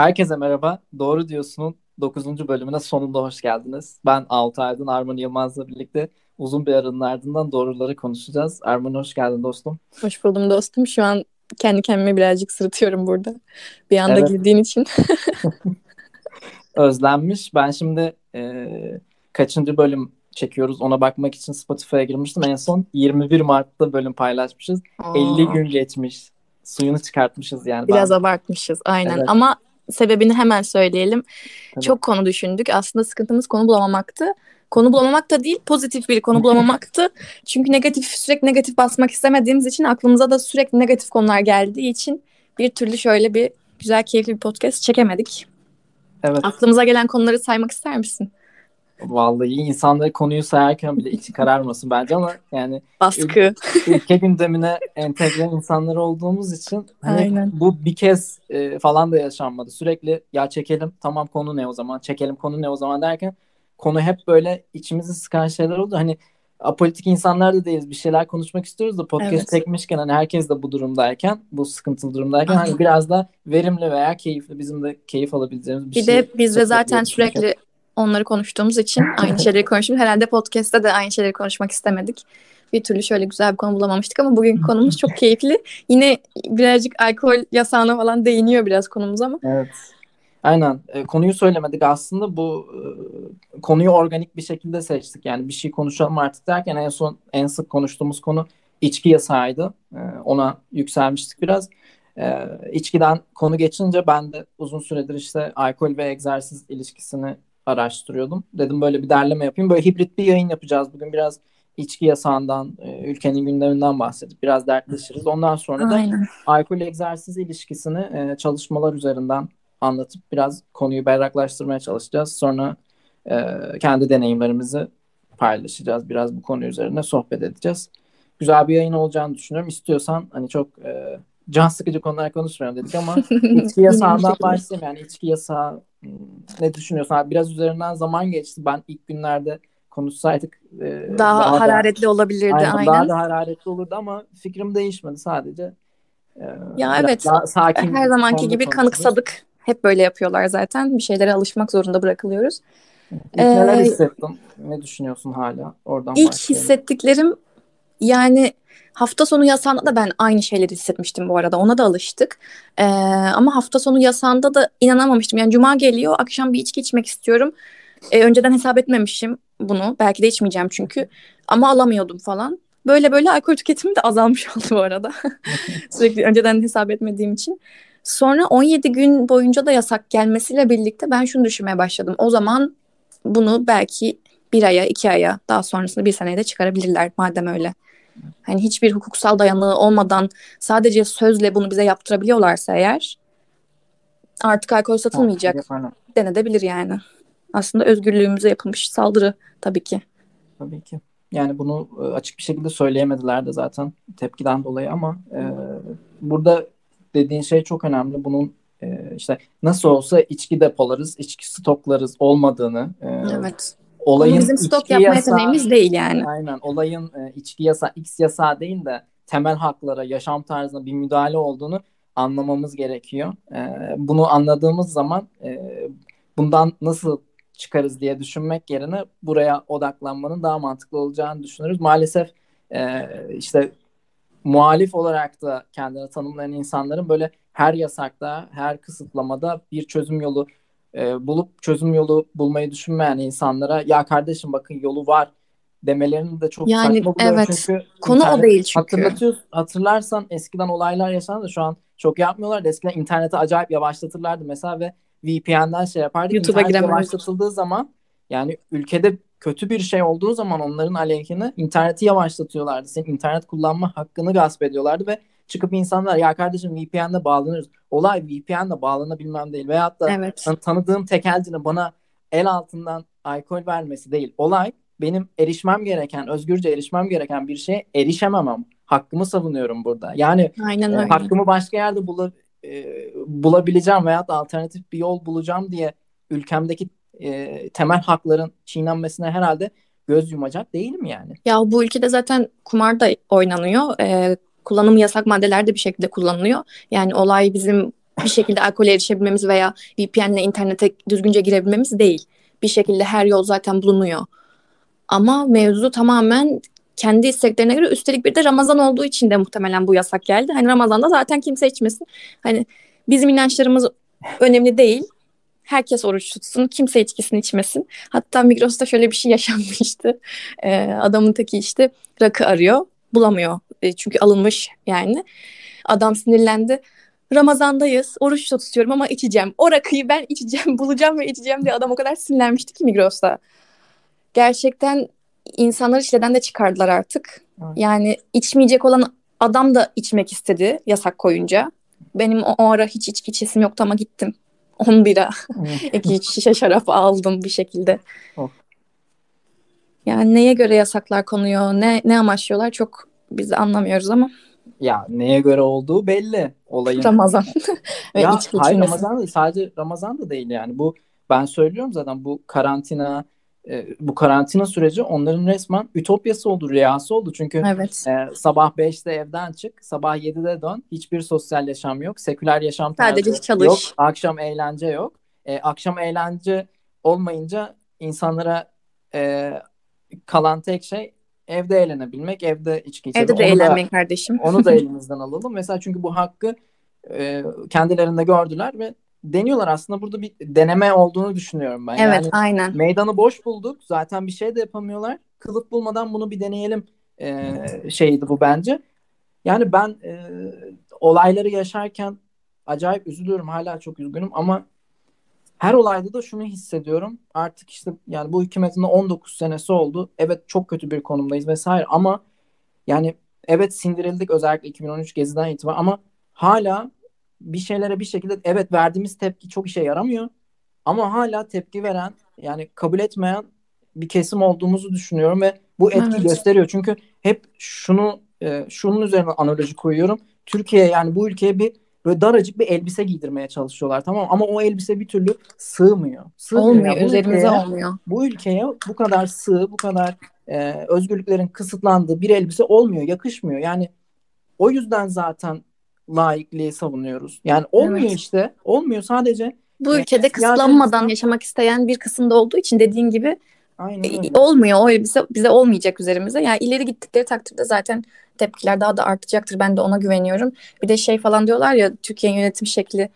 Herkese merhaba. Doğru Diyorsun'un 9. bölümüne sonunda hoş geldiniz. Ben Altı Aydın, Arman Yılmaz'la birlikte uzun bir aranın ardından doğruları konuşacağız. Arman hoş geldin dostum. Hoş buldum dostum. Şu an kendi kendime birazcık sırıtıyorum burada. Bir anda evet. girdiğin için. Özlenmiş. Ben şimdi e, kaçıncı bölüm çekiyoruz ona bakmak için Spotify'a girmiştim. En son 21 Mart'ta bölüm paylaşmışız. Aa. 50 gün geçmiş. Suyunu çıkartmışız yani. Biraz ben... abartmışız aynen evet. ama sebebini hemen söyleyelim. Tabii. Çok konu düşündük. Aslında sıkıntımız konu bulamamaktı. Konu bulamamak da değil, pozitif bir konu bulamamaktı. Çünkü negatif, sürekli negatif basmak istemediğimiz için aklımıza da sürekli negatif konular geldiği için bir türlü şöyle bir güzel, keyifli bir podcast çekemedik. Evet. Aklımıza gelen konuları saymak ister misin? Vallahi insanları konuyu sayarken bile içi kararmasın bence ama yani baskı ül- ülke gündemine entegre insanlar olduğumuz için hani Aynen. bu bir kez e, falan da yaşanmadı. Sürekli ya çekelim tamam konu ne o zaman çekelim konu ne o zaman derken konu hep böyle içimizi sıkan şeyler oldu. Hani apolitik insanlar da değiliz. Bir şeyler konuşmak istiyoruz da podcast evet. çekmişken hani herkes de bu durumdayken, bu sıkıntılı durumdayken hani biraz da verimli veya keyifli bizim de keyif alabileceğimiz bir, bir şey. Bir de biz de zaten sürekli onları konuştuğumuz için aynı şeyleri konuşuyoruz. Herhalde podcast'te de aynı şeyleri konuşmak istemedik. Bir türlü şöyle güzel bir konu bulamamıştık ama bugün konumuz çok keyifli. Yine birazcık alkol yasağına falan değiniyor biraz konumuz ama. Evet. Aynen. E, konuyu söylemedik aslında. Bu e, konuyu organik bir şekilde seçtik. Yani bir şey konuşalım artık derken en son en sık konuştuğumuz konu içki yasağıydı. E, ona yükselmiştik biraz. E, içkiden konu geçince ben de uzun süredir işte alkol ve egzersiz ilişkisini araştırıyordum. Dedim böyle bir derleme yapayım. Böyle hibrit bir yayın yapacağız. Bugün biraz içki yasağından, e, ülkenin gündeminden bahsedip biraz dertleşiriz. Ondan sonra da Aynen. alkol egzersiz ilişkisini e, çalışmalar üzerinden anlatıp biraz konuyu berraklaştırmaya çalışacağız. Sonra e, kendi deneyimlerimizi paylaşacağız. Biraz bu konu üzerine sohbet edeceğiz. Güzel bir yayın olacağını düşünüyorum. İstiyorsan hani çok e, can sıkıcı konular konuşmayalım dedik ama içki yasağından başlayayım. Yani içki yasağı hmm, ne düşünüyorsun? Abi biraz üzerinden zaman geçti. Ben ilk günlerde konuşsaydık e, daha, daha hararetli da, olabilirdi aynen, aynen. Daha da hararetli olurdu ama fikrim değişmedi sadece. E, ya evet. Daha sakin her zamanki gibi kanıksadık. Hep böyle yapıyorlar zaten. Bir şeylere alışmak zorunda bırakılıyoruz. İlk ee, neler hissettin? Ne düşünüyorsun hala? Oradan İlk başlayalım. hissettiklerim yani hafta sonu yasağında da ben aynı şeyleri hissetmiştim bu arada. Ona da alıştık. Ee, ama hafta sonu yasağında da inanamamıştım. Yani cuma geliyor, akşam bir içki içmek istiyorum. Ee, önceden hesap etmemişim bunu. Belki de içmeyeceğim çünkü. Ama alamıyordum falan. Böyle böyle alkol tüketimim de azalmış oldu bu arada. Sürekli önceden hesap etmediğim için. Sonra 17 gün boyunca da yasak gelmesiyle birlikte ben şunu düşünmeye başladım. O zaman bunu belki bir aya, iki aya, daha sonrasında bir seneye de çıkarabilirler madem öyle. Hani hiçbir hukuksal dayanığı olmadan sadece sözle bunu bize yaptırabiliyorlarsa eğer artık alkol satılmayacak ha, denedebilir yani. Aslında özgürlüğümüze yapılmış saldırı tabii ki. Tabii ki. Yani bunu e, açık bir şekilde söyleyemediler de zaten tepkiden dolayı ama e, burada dediğin şey çok önemli. Bunun e, işte nasıl olsa içki depolarız, içki stoklarız olmadığını. E, evet. Olayın bizim stok yapma yasa, yeteneğimiz değil yani. Aynen. Olayın e, içki yasa, X yasa değil de temel haklara, yaşam tarzına bir müdahale olduğunu anlamamız gerekiyor. E, bunu anladığımız zaman e, bundan nasıl çıkarız diye düşünmek yerine buraya odaklanmanın daha mantıklı olacağını düşünürüz. Maalesef e, işte muhalif olarak da kendini tanımlayan insanların böyle her yasakta, her kısıtlamada bir çözüm yolu e, bulup çözüm yolu bulmayı düşünmeyen insanlara ya kardeşim bakın yolu var demelerini de çok yani, saçma buluyorum. Evet. Çünkü Konu o değil çünkü. Hatırlatıyor, hatırlarsan eskiden olaylar yaşandı şu an çok yapmıyorlar. Eskiden interneti acayip yavaşlatırlardı mesela ve VPN'den şey yapardı. YouTube'a İnternet yavaşlatıldığı zaman yani ülkede kötü bir şey olduğu zaman onların aleyhine interneti yavaşlatıyorlardı. Senin internet kullanma hakkını gasp ediyorlardı ve çıkıp insanlar ya kardeşim VPN'le bağlanırız. Olay VPN'le bağlanabilmem değil. Veyahut da evet. tanıdığım tekelcinin bana el altından alkol vermesi değil. Olay benim erişmem gereken, özgürce erişmem gereken bir şeye erişememem. Hakkımı savunuyorum burada. Yani Aynen e, öyle. Hakkımı başka yerde bula, e, bulabileceğim veyahut alternatif bir yol bulacağım diye ülkemdeki e, temel hakların çiğnenmesine herhalde göz yumacak değilim yani. Ya bu ülkede zaten kumar da oynanıyor. E, kullanım yasak maddeler de bir şekilde kullanılıyor. Yani olay bizim bir şekilde alkole erişebilmemiz veya VPN'le internete düzgünce girebilmemiz değil. Bir şekilde her yol zaten bulunuyor. Ama mevzu tamamen kendi isteklerine göre üstelik bir de Ramazan olduğu için de muhtemelen bu yasak geldi. Hani Ramazan'da zaten kimse içmesin. Hani bizim inançlarımız önemli değil. Herkes oruç tutsun, kimse içkisini içmesin. Hatta Migros'ta şöyle bir şey yaşanmıştı. Ee, adamın teki işte rakı arıyor, bulamıyor. E, çünkü alınmış yani. Adam sinirlendi. Ramazandayız, oruç tutuyorum ama içeceğim. O rakıyı ben içeceğim, bulacağım ve içeceğim diye adam o kadar sinirlenmişti ki Migros'ta. Gerçekten insanları çileden de çıkardılar artık. Evet. Yani içmeyecek olan adam da içmek istedi yasak koyunca. Benim o, o ara hiç içki içesim yoktu ama gittim. 10 bira, iki şişe şarap aldım bir şekilde. Oh. Yani neye göre yasaklar konuyor, ne ne amaçlıyorlar çok biz anlamıyoruz ama. Ya neye göre olduğu belli olayın. Ramazan. ya hayır Ramazan değil sadece Ramazan da değil yani bu ben söylüyorum zaten bu karantina e, bu karantina süreci onların resmen ütopyası oldu, rüyası oldu. Çünkü evet. e, sabah 5'te evden çık, sabah 7'de dön. Hiçbir sosyal yaşam yok. Seküler yaşam Sadece çalış. yok. Akşam eğlence yok. E, akşam eğlence olmayınca insanlara e, kalan tek şey evde eğlenebilmek, evde içki içebilmek. Evde de onu eğlenmek da, kardeşim. Onu da elimizden alalım. Mesela çünkü bu hakkı e, kendilerinde gördüler ve deniyorlar aslında burada bir deneme olduğunu düşünüyorum ben. Evet yani aynen. Meydanı boş bulduk zaten bir şey de yapamıyorlar. Kılıf bulmadan bunu bir deneyelim e, şeydi bu bence. Yani ben e, olayları yaşarken acayip üzülüyorum hala çok üzgünüm ama her olayda da şunu hissediyorum. Artık işte yani bu hükümetin 19 senesi oldu. Evet çok kötü bir konumdayız vesaire ama yani evet sindirildik özellikle 2013 geziden itibaren ama hala bir şeylere bir şekilde evet verdiğimiz tepki çok işe yaramıyor. Ama hala tepki veren yani kabul etmeyen bir kesim olduğumuzu düşünüyorum ve bu etki evet. gösteriyor. Çünkü hep şunu e, şunun üzerine analoji koyuyorum. Türkiye yani bu ülkeye bir böyle daracık bir elbise giydirmeye çalışıyorlar tamam ama o elbise bir türlü sığmıyor. sığmıyor. Olmuyor yani üzerimize ülkeye, olmuyor. Bu ülkeye bu kadar sığ, bu kadar e, özgürlüklerin kısıtlandığı bir elbise olmuyor, yakışmıyor. Yani o yüzden zaten laikliği savunuyoruz. Yani olmuyor evet. işte. Olmuyor sadece. Bu ülkede yani, kısıtlanmadan yaşamak isteyen bir kısımda olduğu için dediğin gibi Aynen e, öyle. olmuyor. O bize bize olmayacak üzerimize. Yani ileri gittikleri takdirde zaten tepkiler daha da artacaktır. Ben de ona güveniyorum. Bir de şey falan diyorlar ya Türkiye'nin yönetim şekli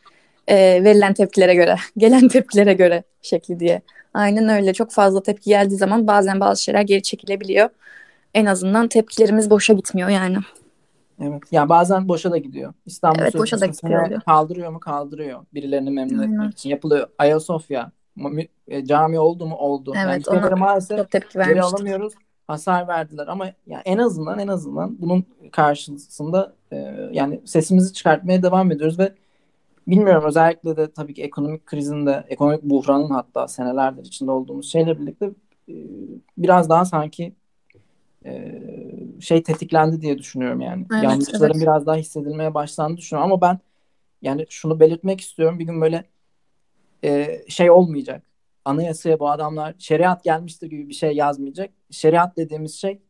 e, verilen tepkilere göre, gelen tepkilere göre şekli diye. Aynen öyle. Çok fazla tepki geldiği zaman bazen bazı şeyler geri çekilebiliyor. En azından tepkilerimiz boşa gitmiyor yani. Evet. Yani bazen boşa da gidiyor. İstanbul evet, boşa da gidiyor. Kaldırıyor mu? Kaldırıyor. Birilerini memnun etmek için. Yapılıyor. Ayasofya cami oldu mu? Oldu. Evet. Yani ona maalesef çok tepki geri alamıyoruz. Hasar verdiler ama yani en azından en azından bunun karşısında e, yani sesimizi çıkartmaya devam ediyoruz ve bilmiyorum özellikle de tabii ki ekonomik krizin de ekonomik buhranın hatta senelerdir içinde olduğumuz şeyle birlikte e, biraz daha sanki e, şey tetiklendi diye düşünüyorum yani. Evet, Yanlışların evet. biraz daha hissedilmeye başlandı düşünüyorum ama ben yani şunu belirtmek istiyorum. Bir gün böyle e, şey olmayacak. Anayasaya bu adamlar şeriat gelmiştir gibi bir şey yazmayacak. Şeriat dediğimiz şey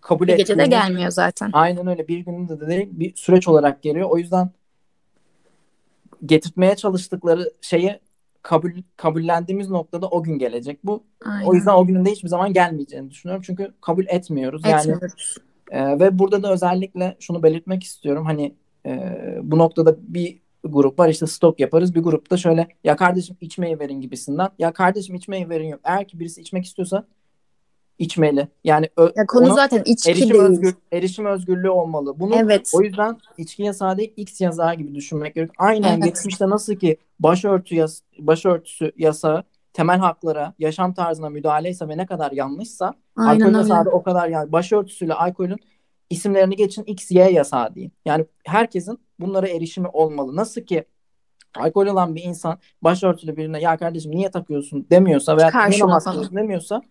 kabul bir gecede gelmiyor zaten. Aynen öyle. Bir günde de değil bir süreç olarak geliyor. O yüzden getirtmeye çalıştıkları şeyi kabul kabullendiğimiz noktada o gün gelecek bu. Aynen. O yüzden o günün de hiçbir zaman gelmeyeceğini düşünüyorum. Çünkü kabul etmiyoruz. Etmiyoruz. Yani e, ve burada da özellikle şunu belirtmek istiyorum. Hani e, bu noktada bir grup var işte stop yaparız. Bir grupta şöyle ya kardeşim içmeyi verin gibisinden. Ya kardeşim içmeyi verin yok. Eğer ki birisi içmek istiyorsa içmeli. Yani ö- ya konu zaten içki erişim değil. Özgür, erişim özgürlüğü olmalı. Bunu evet. o yüzden içki yasağı değil X yasağı gibi düşünmek gerekiyor. Aynen evet. geçmişte nasıl ki başörtü yas başörtüsü yasağı temel haklara, yaşam tarzına müdahaleyse ve ne kadar yanlışsa Aynen alkol yasağı da o kadar yani başörtüsüyle alkolün isimlerini geçin X, Y yasağı diyeyim. Yani herkesin bunlara erişimi olmalı. Nasıl ki alkol olan bir insan başörtülü birine ya kardeşim niye takıyorsun demiyorsa veya namaz demiyorsa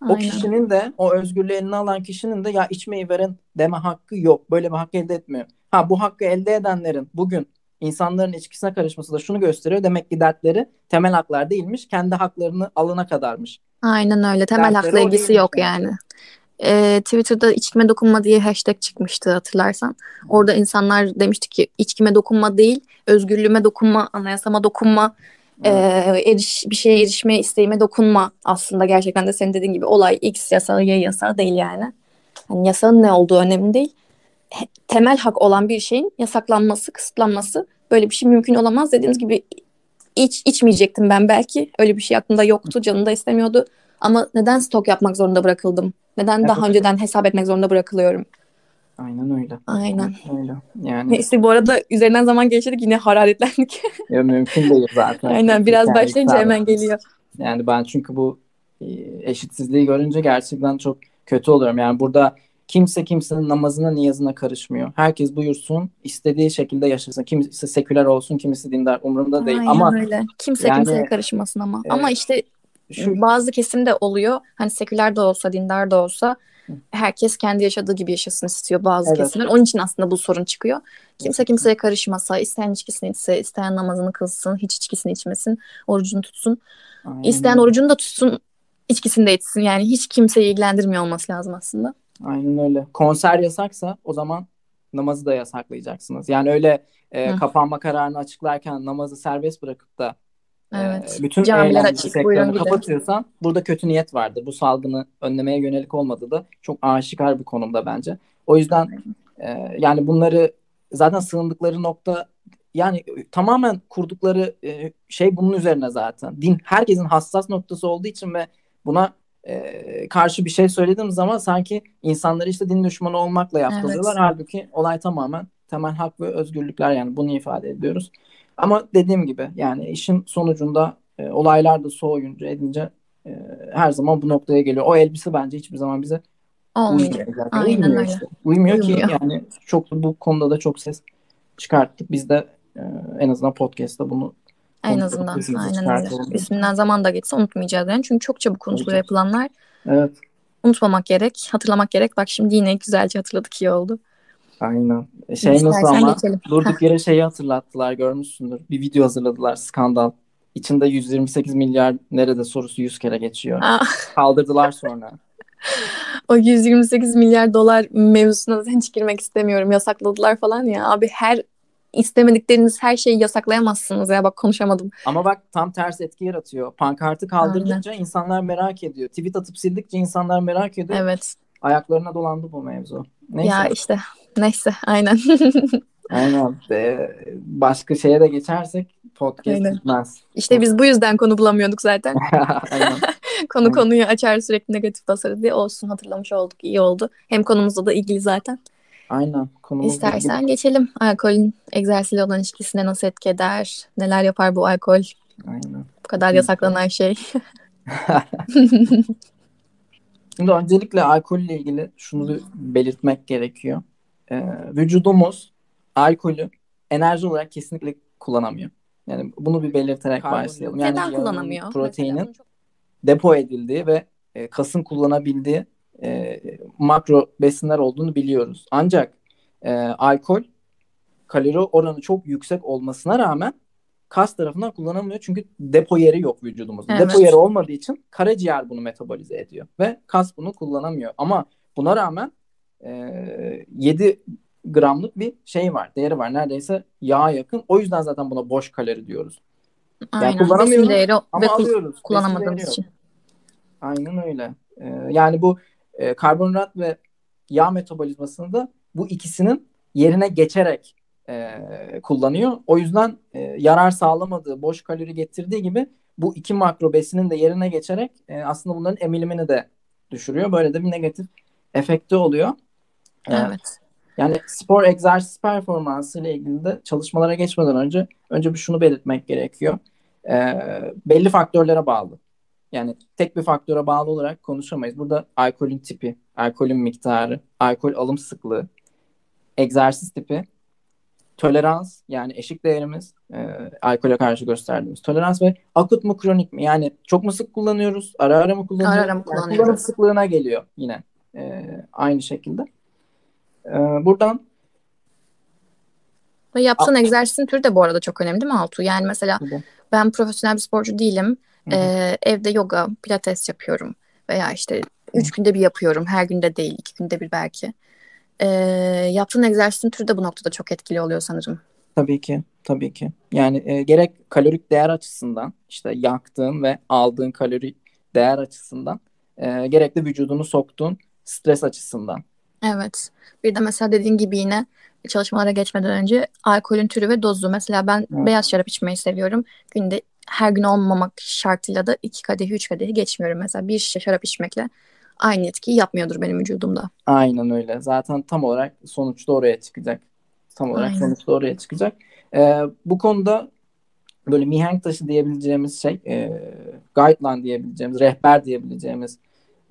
Aynen. O kişinin de o özgürlüğü eline alan kişinin de ya içmeyi veren deme hakkı yok. Böyle bir hak elde etmiyor. Ha bu hakkı elde edenlerin bugün insanların içkisine karışması da şunu gösteriyor. Demek ki dertleri temel haklar değilmiş. Kendi haklarını alana kadarmış. Aynen öyle. Temel dertleri hakla ilgisi yok yani. E, Twitter'da içkime dokunma diye hashtag çıkmıştı hatırlarsan. Orada insanlar demişti ki içkime dokunma değil, özgürlüğüme dokunma, anayasama dokunma, e, eriş, bir şeye erişme isteğime dokunma aslında gerçekten de senin dediğin gibi olay X yasağı Y yasağı değil yani. yani yasanın ne olduğu önemli değil. Temel hak olan bir şeyin yasaklanması, kısıtlanması böyle bir şey mümkün olamaz. Dediğiniz gibi iç içmeyecektim ben belki. Öyle bir şey aklımda yoktu, canım da istemiyordu. Ama neden stok yapmak zorunda bırakıldım? Neden evet. daha önceden hesap etmek zorunda bırakılıyorum? Aynen öyle. Aynen. Öyle. Yani Neyse bu arada üzerinden zaman geçirdik yine hararetlendik. ya mümkün değil zaten. Aynen biraz yani başlayınca hemen geliyor. Yani ben çünkü bu e, eşitsizliği görünce gerçekten çok kötü oluyorum. Yani burada kimse kimsenin namazına niyazına karışmıyor. Herkes buyursun istediği şekilde yaşasın. Kimisi seküler olsun kimisi dindar umurumda değil. Aynen ama öyle. Kimse yani, kimseye karışmasın ama. E, ama işte şu, bazı kesimde oluyor. Hani seküler de olsa dindar da olsa herkes kendi yaşadığı gibi yaşasın istiyor bazı evet. kesimler. Onun için aslında bu sorun çıkıyor. Kimse kimseye karışmasa, isteyen içkisini içse, isteyen namazını kılsın, hiç içkisini içmesin, orucunu tutsun. Aynen. İsteyen orucunu da tutsun, içkisini de içsin. Yani hiç kimseyi ilgilendirmiyor olması lazım aslında. Aynen öyle. Konser yasaksa o zaman namazı da yasaklayacaksınız. Yani öyle e, kapanma kararını açıklarken namazı serbest bırakıp da Evet. E, bütün Camiler açık, sektörünü kapatıyorsan burada kötü niyet vardır. Bu salgını önlemeye yönelik olmadığı da çok aşikar bir konumda bence. O yüzden e, yani bunları zaten sığındıkları nokta yani tamamen kurdukları e, şey bunun üzerine zaten. Din herkesin hassas noktası olduğu için ve buna e, karşı bir şey söylediğim zaman sanki insanları işte din düşmanı olmakla yaptırıyorlar. Evet. Halbuki olay tamamen temel hak ve özgürlükler yani bunu ifade ediyoruz. Ama dediğim gibi yani işin sonucunda e, olaylar da soğuyunca edince e, her zaman bu noktaya geliyor. O elbise bence hiçbir zaman bize Olmayacak. uymuyor. Aynen uymuyor öyle. Işte. Uymuyor, uymuyor ki yani çok bu konuda da çok ses çıkarttık. Biz de e, en azından podcast'ta bunu en azından aynen öyle. İsminden zaman da geçse unutmayacağız yani. Çünkü çok çabuk unutuluyor yapılanlar. Evet. Unutmamak gerek, hatırlamak gerek. Bak şimdi yine güzelce hatırladık iyi oldu. Aynen. Şey İstersen nasıl ama geçelim. durduk yere şeyi hatırlattılar görmüşsündür. Bir video hazırladılar skandal. İçinde 128 milyar nerede sorusu 100 kere geçiyor. Aa. Kaldırdılar sonra. o 128 milyar dolar mevzusuna hiç girmek istemiyorum. Yasakladılar falan ya. Abi her istemedikleriniz her şeyi yasaklayamazsınız ya bak konuşamadım. Ama bak tam ters etki yaratıyor. Pankartı kaldırınca Aynen. insanlar merak ediyor. Tweet atıp sildikçe insanlar merak ediyor. Evet. Ayaklarına dolandı bu mevzu. Neyse. Ya işte neyse aynen. aynen. Ee, başka şeye de geçersek podcast aynen. bitmez. İşte biz bu yüzden konu bulamıyorduk zaten. aynen. konu aynen. konuyu açar sürekli negatif basarız diye olsun hatırlamış olduk iyi oldu. Hem konumuzla da ilgili zaten. Aynen. Konumuz İstersen ilgili. geçelim. Alkolün egzersizle olan ilişkisine nasıl etki eder? Neler yapar bu alkol? Aynen. Bu kadar yasaklanan şey. Şimdi öncelikle alkolle ilgili şunu belirtmek gerekiyor. Ee, vücudumuz alkolü enerji olarak kesinlikle kullanamıyor. Yani bunu bir belirterek Karbon başlayalım. Yani Neden kullanamıyor? Proteinin depo edildiği ve e, kasın kullanabildiği e, makro besinler olduğunu biliyoruz. Ancak e, alkol kalori oranı çok yüksek olmasına rağmen kas tarafından kullanılmıyor çünkü depo yeri yok vücudumuzda. Evet. Depo yeri olmadığı için karaciğer bunu metabolize ediyor ve kas bunu kullanamıyor. Ama buna rağmen e, 7 gramlık bir şey var, değeri var. Neredeyse yağa yakın. O yüzden zaten buna boş kalori diyoruz. Aynen. Yani kullanamıyoruz değeri ama ve alıyoruz. Kullanamadığımız için. Aynen öyle. Ee, yani bu e, karbonhidrat ve yağ metabolizmasında bu ikisinin yerine geçerek e, kullanıyor. O yüzden e, yarar sağlamadığı, boş kalori getirdiği gibi bu iki makro besinin de yerine geçerek e, aslında bunların emilimini de düşürüyor. Böyle de bir negatif efekti oluyor. E, evet. Yani spor egzersiz performansı ile ilgili de çalışmalara geçmeden önce önce bir şunu belirtmek gerekiyor. E, belli faktörlere bağlı. Yani tek bir faktöre bağlı olarak konuşamayız. Burada alkolün tipi, alkolün miktarı, alkol alım sıklığı, egzersiz tipi tolerans yani eşik değerimiz e, alkole karşı gösterdiğimiz tolerans ve akut mu kronik mi yani çok mu sık kullanıyoruz ara ara mı kullanıyoruz, ara ara mı kullanıyoruz? Yani kullanım sıklığına geliyor yine e, aynı şekilde e, buradan ve yaptığın A- egzersizin türü de bu arada çok önemli değil mi Altu? Yani mesela Tabii. ben profesyonel bir sporcu değilim. Ee, evde yoga, pilates yapıyorum veya işte Üç günde bir yapıyorum. Her günde değil. iki günde bir belki. Ee, yaptığın egzersizin türü de bu noktada çok etkili oluyor sanırım. Tabii ki. Tabii ki. Yani e, gerek kalorik değer açısından işte yaktığın ve aldığın kalori değer açısından e, gerek de vücudunu soktuğun stres açısından. Evet. Bir de mesela dediğin gibi yine çalışmalara geçmeden önce alkolün türü ve dozu. Mesela ben evet. beyaz şarap içmeyi seviyorum. Günde her gün olmamak şartıyla da iki kadehi, üç kadehi geçmiyorum. Mesela bir şişe şarap içmekle aynı etkiyi yapmıyordur benim vücudumda. Aynen öyle. Zaten tam olarak sonuçta oraya çıkacak. Tam olarak Aynen. sonuçta oraya çıkacak. Ee, bu konuda böyle mihenk taşı diyebileceğimiz şey, e, guideline diyebileceğimiz, rehber diyebileceğimiz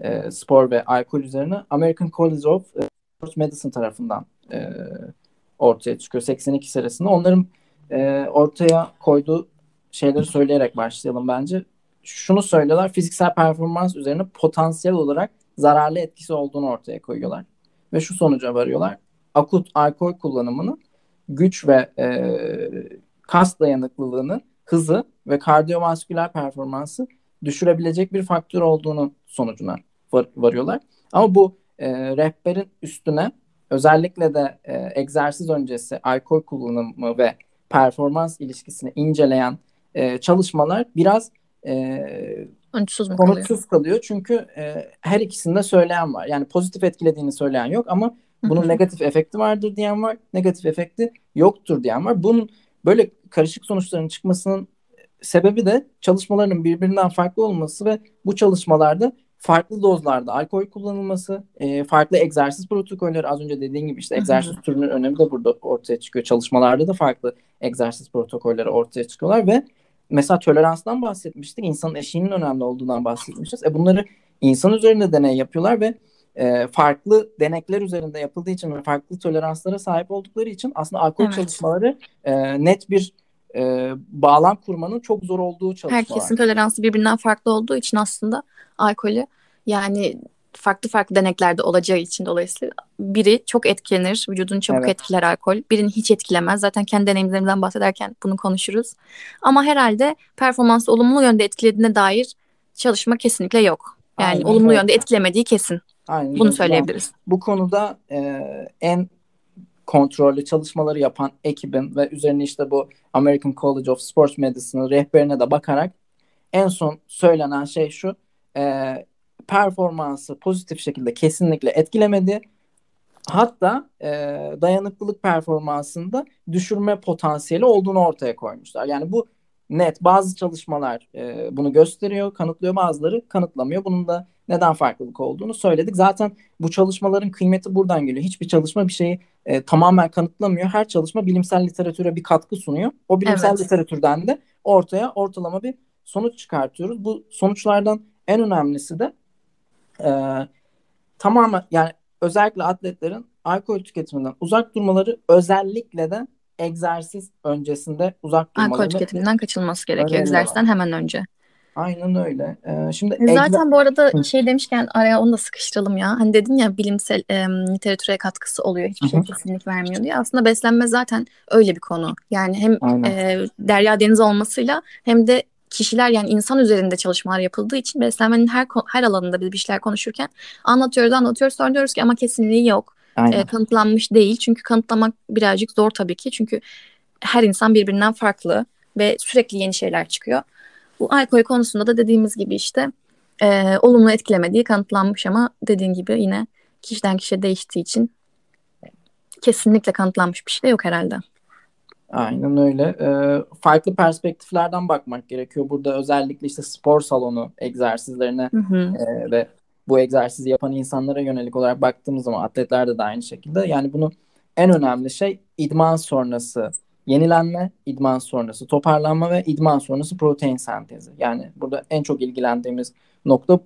e, spor ve alkol üzerine American College of Sports Medicine tarafından e, ortaya çıkıyor 82 senesinde. Onların e, ortaya koyduğu şeyleri söyleyerek başlayalım bence. Şunu söylüyorlar, fiziksel performans üzerine potansiyel olarak zararlı etkisi olduğunu ortaya koyuyorlar. Ve şu sonuca varıyorlar. Akut alkol kullanımını güç ve e, kas dayanıklılığını, hızı ve kardiyovasküler performansı düşürebilecek bir faktör olduğunu sonucuna var, varıyorlar. Ama bu e, rehberin üstüne özellikle de e, egzersiz öncesi alkol kullanımı ve performans ilişkisini inceleyen e, çalışmalar biraz e, sonuçsuz mu kalıyor? kalıyor. Çünkü e, her ikisinde söyleyen var. Yani pozitif etkilediğini söyleyen yok ama bunun negatif efekti vardır diyen var. Negatif efekti yoktur diyen var. Bunun böyle karışık sonuçların çıkmasının sebebi de çalışmaların birbirinden farklı olması ve bu çalışmalarda farklı dozlarda alkol kullanılması, e, farklı egzersiz protokolleri az önce dediğin gibi işte egzersiz türünün önemi de burada ortaya çıkıyor. Çalışmalarda da farklı egzersiz protokolleri ortaya çıkıyorlar ve mesela toleranstan bahsetmiştik. İnsanın eşiğinin önemli olduğundan bahsetmişiz. E bunları insan üzerinde deney yapıyorlar ve e, farklı denekler üzerinde yapıldığı için ve farklı toleranslara sahip oldukları için aslında alkol evet. çalışmaları e, net bir e, bağlam kurmanın çok zor olduğu çalışmalar. Herkesin toleransı birbirinden farklı olduğu için aslında alkolü yani farklı farklı deneklerde olacağı için dolayısıyla biri çok etkilenir, vücudunu çabuk evet. etkiler alkol. Birini hiç etkilemez. Zaten kendi deneyimlerimizden bahsederken bunu konuşuruz. Ama herhalde performansı olumlu yönde etkilediğine dair çalışma kesinlikle yok. Yani Aynen, olumlu yönde etkilemediği kesin. Aynen. Bunu söyleyebiliriz. Bu konuda e, en kontrollü çalışmaları yapan ekibin ve üzerine işte bu American College of Sports Medicine'ın rehberine de bakarak en son söylenen şey şu e, performansı pozitif şekilde kesinlikle etkilemedi. Hatta e, dayanıklılık performansında düşürme potansiyeli olduğunu ortaya koymuşlar. Yani bu net bazı çalışmalar e, bunu gösteriyor, kanıtlıyor bazıları kanıtlamıyor. Bunun da neden farklılık olduğunu söyledik. Zaten bu çalışmaların kıymeti buradan geliyor. Hiçbir çalışma bir şeyi e, tamamen kanıtlamıyor. Her çalışma bilimsel literatüre bir katkı sunuyor. O bilimsel evet. literatürden de ortaya ortalama bir sonuç çıkartıyoruz. Bu sonuçlardan en önemlisi de e, tamamen yani özellikle atletlerin alkol tüketiminden uzak durmaları özellikle de egzersiz öncesinde uzak durmaları. Alkol tüketiminden kaçılması gerekiyor egzersizden hemen önce. Aynen öyle. Ee, şimdi e, Zaten egzer... bu arada şey demişken araya onu da sıkıştıralım ya. Hani dedin ya bilimsel e, literatüre katkısı oluyor. Hiçbir şey kesinlik vermiyor diye. Aslında beslenme zaten öyle bir konu. Yani hem e, derya deniz olmasıyla hem de kişiler yani insan üzerinde çalışmalar yapıldığı için beslenmenin her her alanında biz bir şeyler konuşurken anlatıyoruz anlatıyoruz sonra diyoruz ki ama kesinliği yok. E, kanıtlanmış değil. Çünkü kanıtlamak birazcık zor tabii ki. Çünkü her insan birbirinden farklı ve sürekli yeni şeyler çıkıyor. Bu alkol konusunda da dediğimiz gibi işte e, olumlu etkilemediği kanıtlanmış ama dediğin gibi yine kişiden kişiye değiştiği için kesinlikle kanıtlanmış bir şey de yok herhalde. Aynen öyle. Ee, farklı perspektiflerden bakmak gerekiyor. Burada özellikle işte spor salonu egzersizlerine hı hı. E, ve bu egzersizi yapan insanlara yönelik olarak baktığımız zaman atletlerde de aynı şekilde. Yani bunu en önemli şey idman sonrası yenilenme, idman sonrası toparlanma ve idman sonrası protein sentezi. Yani burada en çok ilgilendiğimiz nokta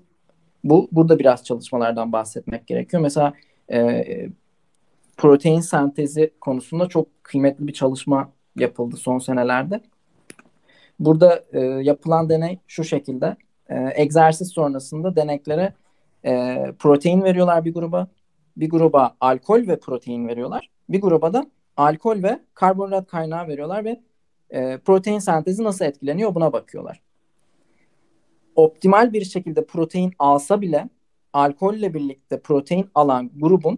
bu. Burada biraz çalışmalardan bahsetmek gerekiyor. Mesela e, protein sentezi konusunda çok kıymetli bir çalışma yapıldı son senelerde. Burada e, yapılan deney şu şekilde. E, egzersiz sonrasında deneklere e, protein veriyorlar bir gruba. Bir gruba alkol ve protein veriyorlar. Bir gruba da alkol ve karbonhidrat kaynağı veriyorlar ve e, protein sentezi nasıl etkileniyor buna bakıyorlar. Optimal bir şekilde protein alsa bile alkolle birlikte protein alan grubun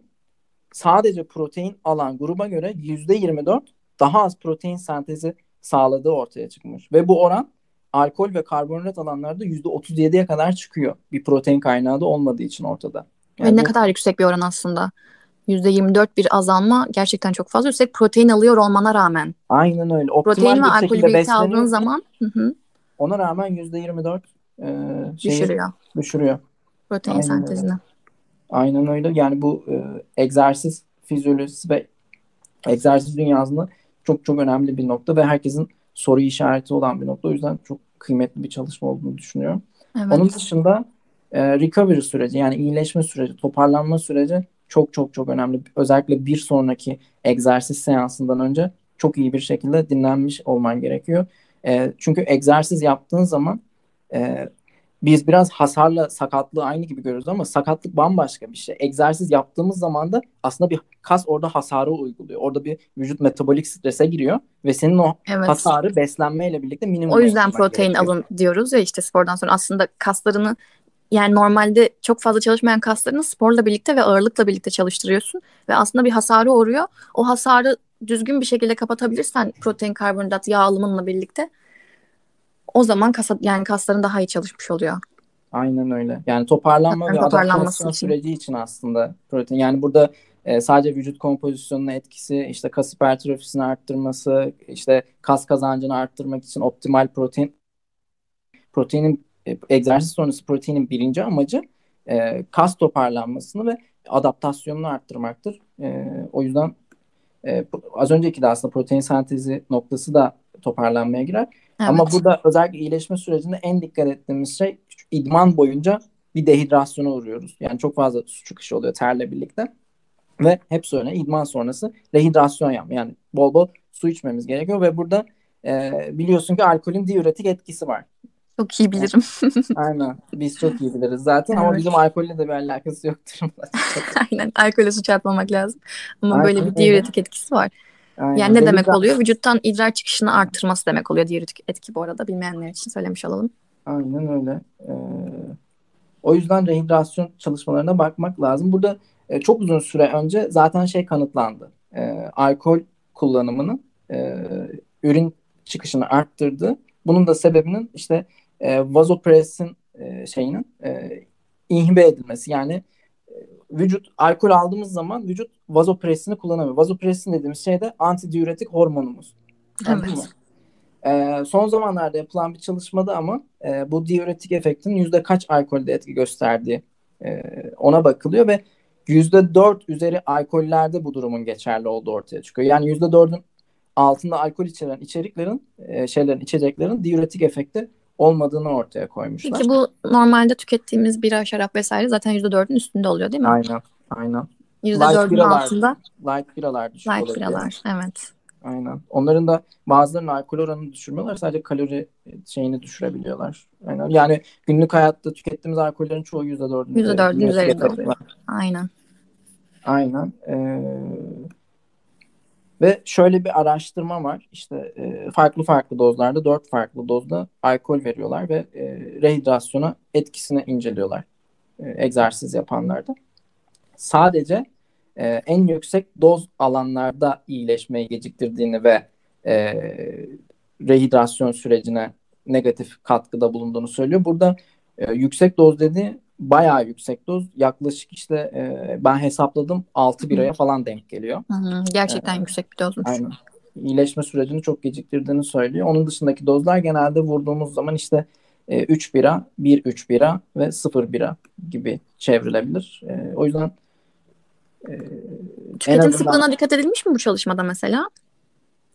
sadece protein alan gruba göre %24 daha az protein sentezi sağladığı ortaya çıkmış. Ve bu oran alkol ve karbonhidrat alanlarda %37'ye kadar çıkıyor. Bir protein kaynağı da olmadığı için ortada. Yani ve ne bu... kadar yüksek bir oran aslında. %24 bir azalma gerçekten çok fazla yüksek. Protein alıyor olmana rağmen. Aynen öyle. Optimal Protein ve alkolü birlikte aldığın zaman hı hı. ona rağmen %24 e, şeyi düşürüyor. düşürüyor. Protein Aynen sentezini. Öyle. Aynen öyle. Yani bu e, egzersiz fizyolojisi ve egzersiz dünyasında çok çok önemli bir nokta ve herkesin soru işareti olan bir nokta. O yüzden çok kıymetli bir çalışma olduğunu düşünüyorum. Evet. Onun dışında e, recovery süreci yani iyileşme süreci, toparlanma süreci çok çok çok önemli. Özellikle bir sonraki egzersiz seansından önce çok iyi bir şekilde dinlenmiş olman gerekiyor. E, çünkü egzersiz yaptığın zaman e, biz biraz hasarla sakatlığı aynı gibi görüyoruz ama sakatlık bambaşka bir şey. Egzersiz yaptığımız zaman da aslında bir kas orada hasarı uyguluyor. Orada bir vücut metabolik strese giriyor ve senin o evet. hasarı beslenmeyle birlikte minimum. O yüzden protein gerekiyor. alın diyoruz ya işte spordan sonra aslında kaslarını yani normalde çok fazla çalışmayan kaslarını sporla birlikte ve ağırlıkla birlikte çalıştırıyorsun ve aslında bir hasarı uğruyor. O hasarı düzgün bir şekilde kapatabilirsen protein, karbonhidrat, yağ alımınla birlikte o zaman kasa, yani kasların daha iyi çalışmış oluyor. Aynen öyle. Yani toparlanma ve adaptasyon için. süreci için aslında protein. Yani burada e, sadece vücut kompozisyonuna etkisi, işte kas hipertrofisini arttırması, işte kas kazancını arttırmak için optimal protein proteinin e, egzersiz sonrası proteinin birinci amacı e, kas toparlanmasını ve adaptasyonunu arttırmaktır. E, o yüzden e, az önceki de aslında protein sentezi noktası da toparlanmaya girer. Evet. Ama burada özellikle iyileşme sürecinde en dikkat ettiğimiz şey idman boyunca bir dehidrasyona uğruyoruz. Yani çok fazla su çıkışı oluyor terle birlikte. Ve hep söyle idman sonrası rehidrasyon yapma. Yani bol bol su içmemiz gerekiyor ve burada e, biliyorsun ki alkolün diüretik etkisi var. Çok iyi bilirim. Aynen. Biz çok iyi biliriz zaten evet. ama bizim alkolle de bir alakası yoktur. Aynen. Alkole suç atmamak lazım. Ama Alkol böyle bir diüretik etkisi var. Aynen. Yani ne Benim demek de... oluyor? Vücuttan idrar çıkışını arttırması demek oluyor diüretik etki bu arada. Bilmeyenler için söylemiş olalım. Aynen öyle. Ee, o yüzden rehidrasyon çalışmalarına bakmak lazım. Burada e, çok uzun süre önce zaten şey kanıtlandı. E, alkol kullanımının e, ürün çıkışını arttırdı. Bunun da sebebinin işte e, vazopressin e, şeyinin e, inhibe edilmesi. Yani vücut alkol aldığımız zaman vücut vazopressini kullanamıyor. Vazopressin dediğimiz şey de antidiüretik hormonumuz. Evet. E, son zamanlarda yapılan bir çalışmada ama e, bu diüretik efektin yüzde kaç alkolde etki gösterdiği e, ona bakılıyor ve yüzde dört üzeri alkollerde bu durumun geçerli olduğu ortaya çıkıyor. Yani yüzde dördün altında alkol içeren içeriklerin, e, şeylerin, içeceklerin diüretik efekti olmadığını ortaya koymuşlar. Peki bu normalde tükettiğimiz bira, şarap vesaire zaten %4'ün üstünde oluyor değil mi? Aynen, aynen. %4'ün altında. Light biralar düşük Light olabilir. biralar, evet. Aynen. Onların da bazılarının alkol oranını düşürmüyorlar. Sadece kalori şeyini düşürebiliyorlar. Aynen. Yani günlük hayatta tükettiğimiz alkollerin çoğu %4'ün %4'ün üzerinde oluyor. Aynen. Aynen. Ee, ve şöyle bir araştırma var. İşte e, farklı farklı dozlarda, dört farklı dozda alkol veriyorlar ve e, rehidrasyona etkisini inceliyorlar e, egzersiz yapanlarda. Sadece e, en yüksek doz alanlarda iyileşmeyi geciktirdiğini ve e, rehidrasyon sürecine negatif katkıda bulunduğunu söylüyor. Burada e, yüksek doz dedi bayağı yüksek doz. Yaklaşık işte e, ben hesapladım 6 biraya falan denk geliyor. Hı hı, gerçekten ee, yüksek bir dozmuş. Aynen. İyileşme sürecini çok geciktirdiğini söylüyor. Onun dışındaki dozlar genelde vurduğumuz zaman işte e, 3 bira, 1-3 bira ve 0 bira gibi çevrilebilir. E, o yüzden e, Tüketim azından... sıklığına dikkat edilmiş mi bu çalışmada mesela?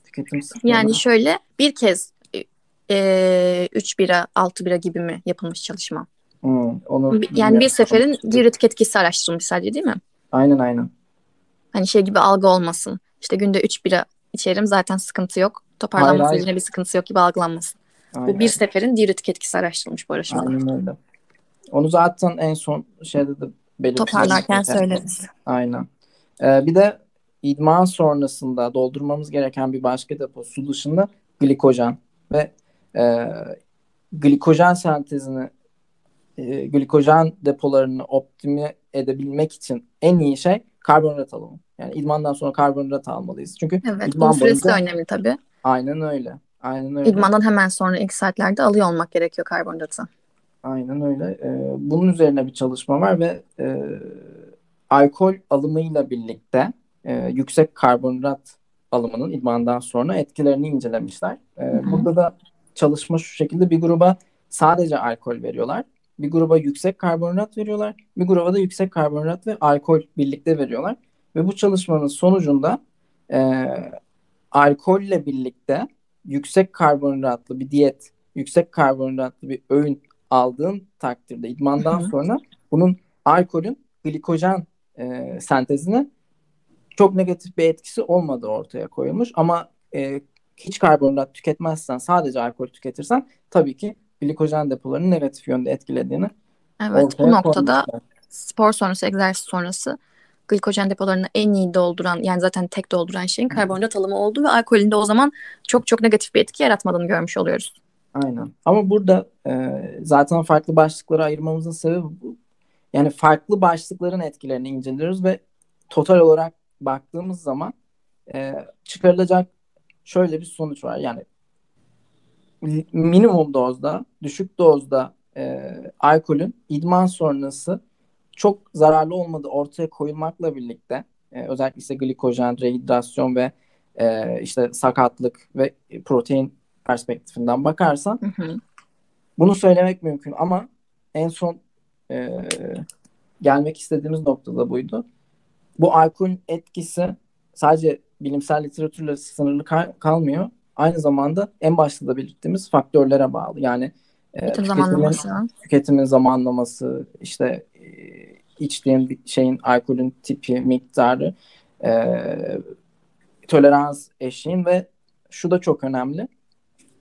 Tüketim sıklığına. Yani şöyle bir kez 3 e, bira, 6 bira gibi mi yapılmış çalışma? Hmm, onu yani bir seferin diüretik etkisi araştırılmış sadece değil mi? Aynen aynen. Hani şey gibi algı olmasın. İşte günde 3 bira içerim zaten sıkıntı yok. Toparlanma sürecine bir sıkıntı yok gibi algılanmasın. Aynen. Bu bir seferin diüretik etkisi araştırılmış bu araştırmada. Aynen öyle. Onu zaten en son şeyde de belirtmiştik. Toparlarken söyleriz. Aynen. Ee, bir de idman sonrasında doldurmamız gereken bir başka depo su dışında glikojen ve e, glikojen sentezini e, glikojen depolarını optime edebilmek için en iyi şey karbonhidrat alımı. Yani idmandan sonra karbonhidrat almalıyız. Çünkü Evet, idman süresi boyunca önemli tabii. aynen öyle. Aynen öyle. İdmandan hemen sonra ilk saatlerde alıyor olmak gerekiyor karbonhidratı. Aynen öyle. Ee, bunun üzerine bir çalışma var ve e, alkol alımıyla birlikte e, yüksek karbonhidrat alımının idmandan sonra etkilerini incelemişler. E, burada da çalışma şu şekilde bir gruba sadece alkol veriyorlar. Bir gruba yüksek karbonhidrat veriyorlar. Bir gruba da yüksek karbonhidrat ve alkol birlikte veriyorlar. Ve bu çalışmanın sonucunda e, alkolle birlikte yüksek karbonhidratlı bir diyet, yüksek karbonhidratlı bir öğün aldığın takdirde idmandan sonra bunun alkolün glikojen e, sentezine çok negatif bir etkisi olmadığı ortaya koyulmuş. Ama e, hiç karbonhidrat tüketmezsen sadece alkol tüketirsen tabii ki glikojen depolarını negatif yönde etkilediğini Evet, bu noktada koymuşlar. spor sonrası, egzersiz sonrası glikojen depolarını en iyi dolduran, yani zaten tek dolduran şeyin karbonhidrat alımı olduğu ve alkolün de o zaman çok çok negatif bir etki yaratmadığını görmüş oluyoruz. Aynen. Ama burada e, zaten farklı başlıklara ayırmamızın sebebi bu. Yani farklı başlıkların etkilerini inceliyoruz ve total olarak baktığımız zaman e, çıkarılacak şöyle bir sonuç var. Yani minimum dozda, düşük dozda e, alkolün idman sonrası çok zararlı olmadığı ortaya koyulmakla birlikte e, özellikle işte glikojen, rehidrasyon ve e, işte sakatlık ve protein perspektifinden bakarsan Hı hı. bunu söylemek mümkün ama en son e, gelmek istediğimiz nokta da buydu. Bu alkolün etkisi sadece bilimsel literatürle sınırlı kal- kalmıyor. Aynı zamanda en başta da belirttiğimiz faktörlere bağlı. Yani e, Tüketim tüketimin, zamanlaması. tüketimin zamanlaması, işte e, içtiğin bir şeyin alkolün tipi, miktarı, e, tolerans eşiğin ve şu da çok önemli.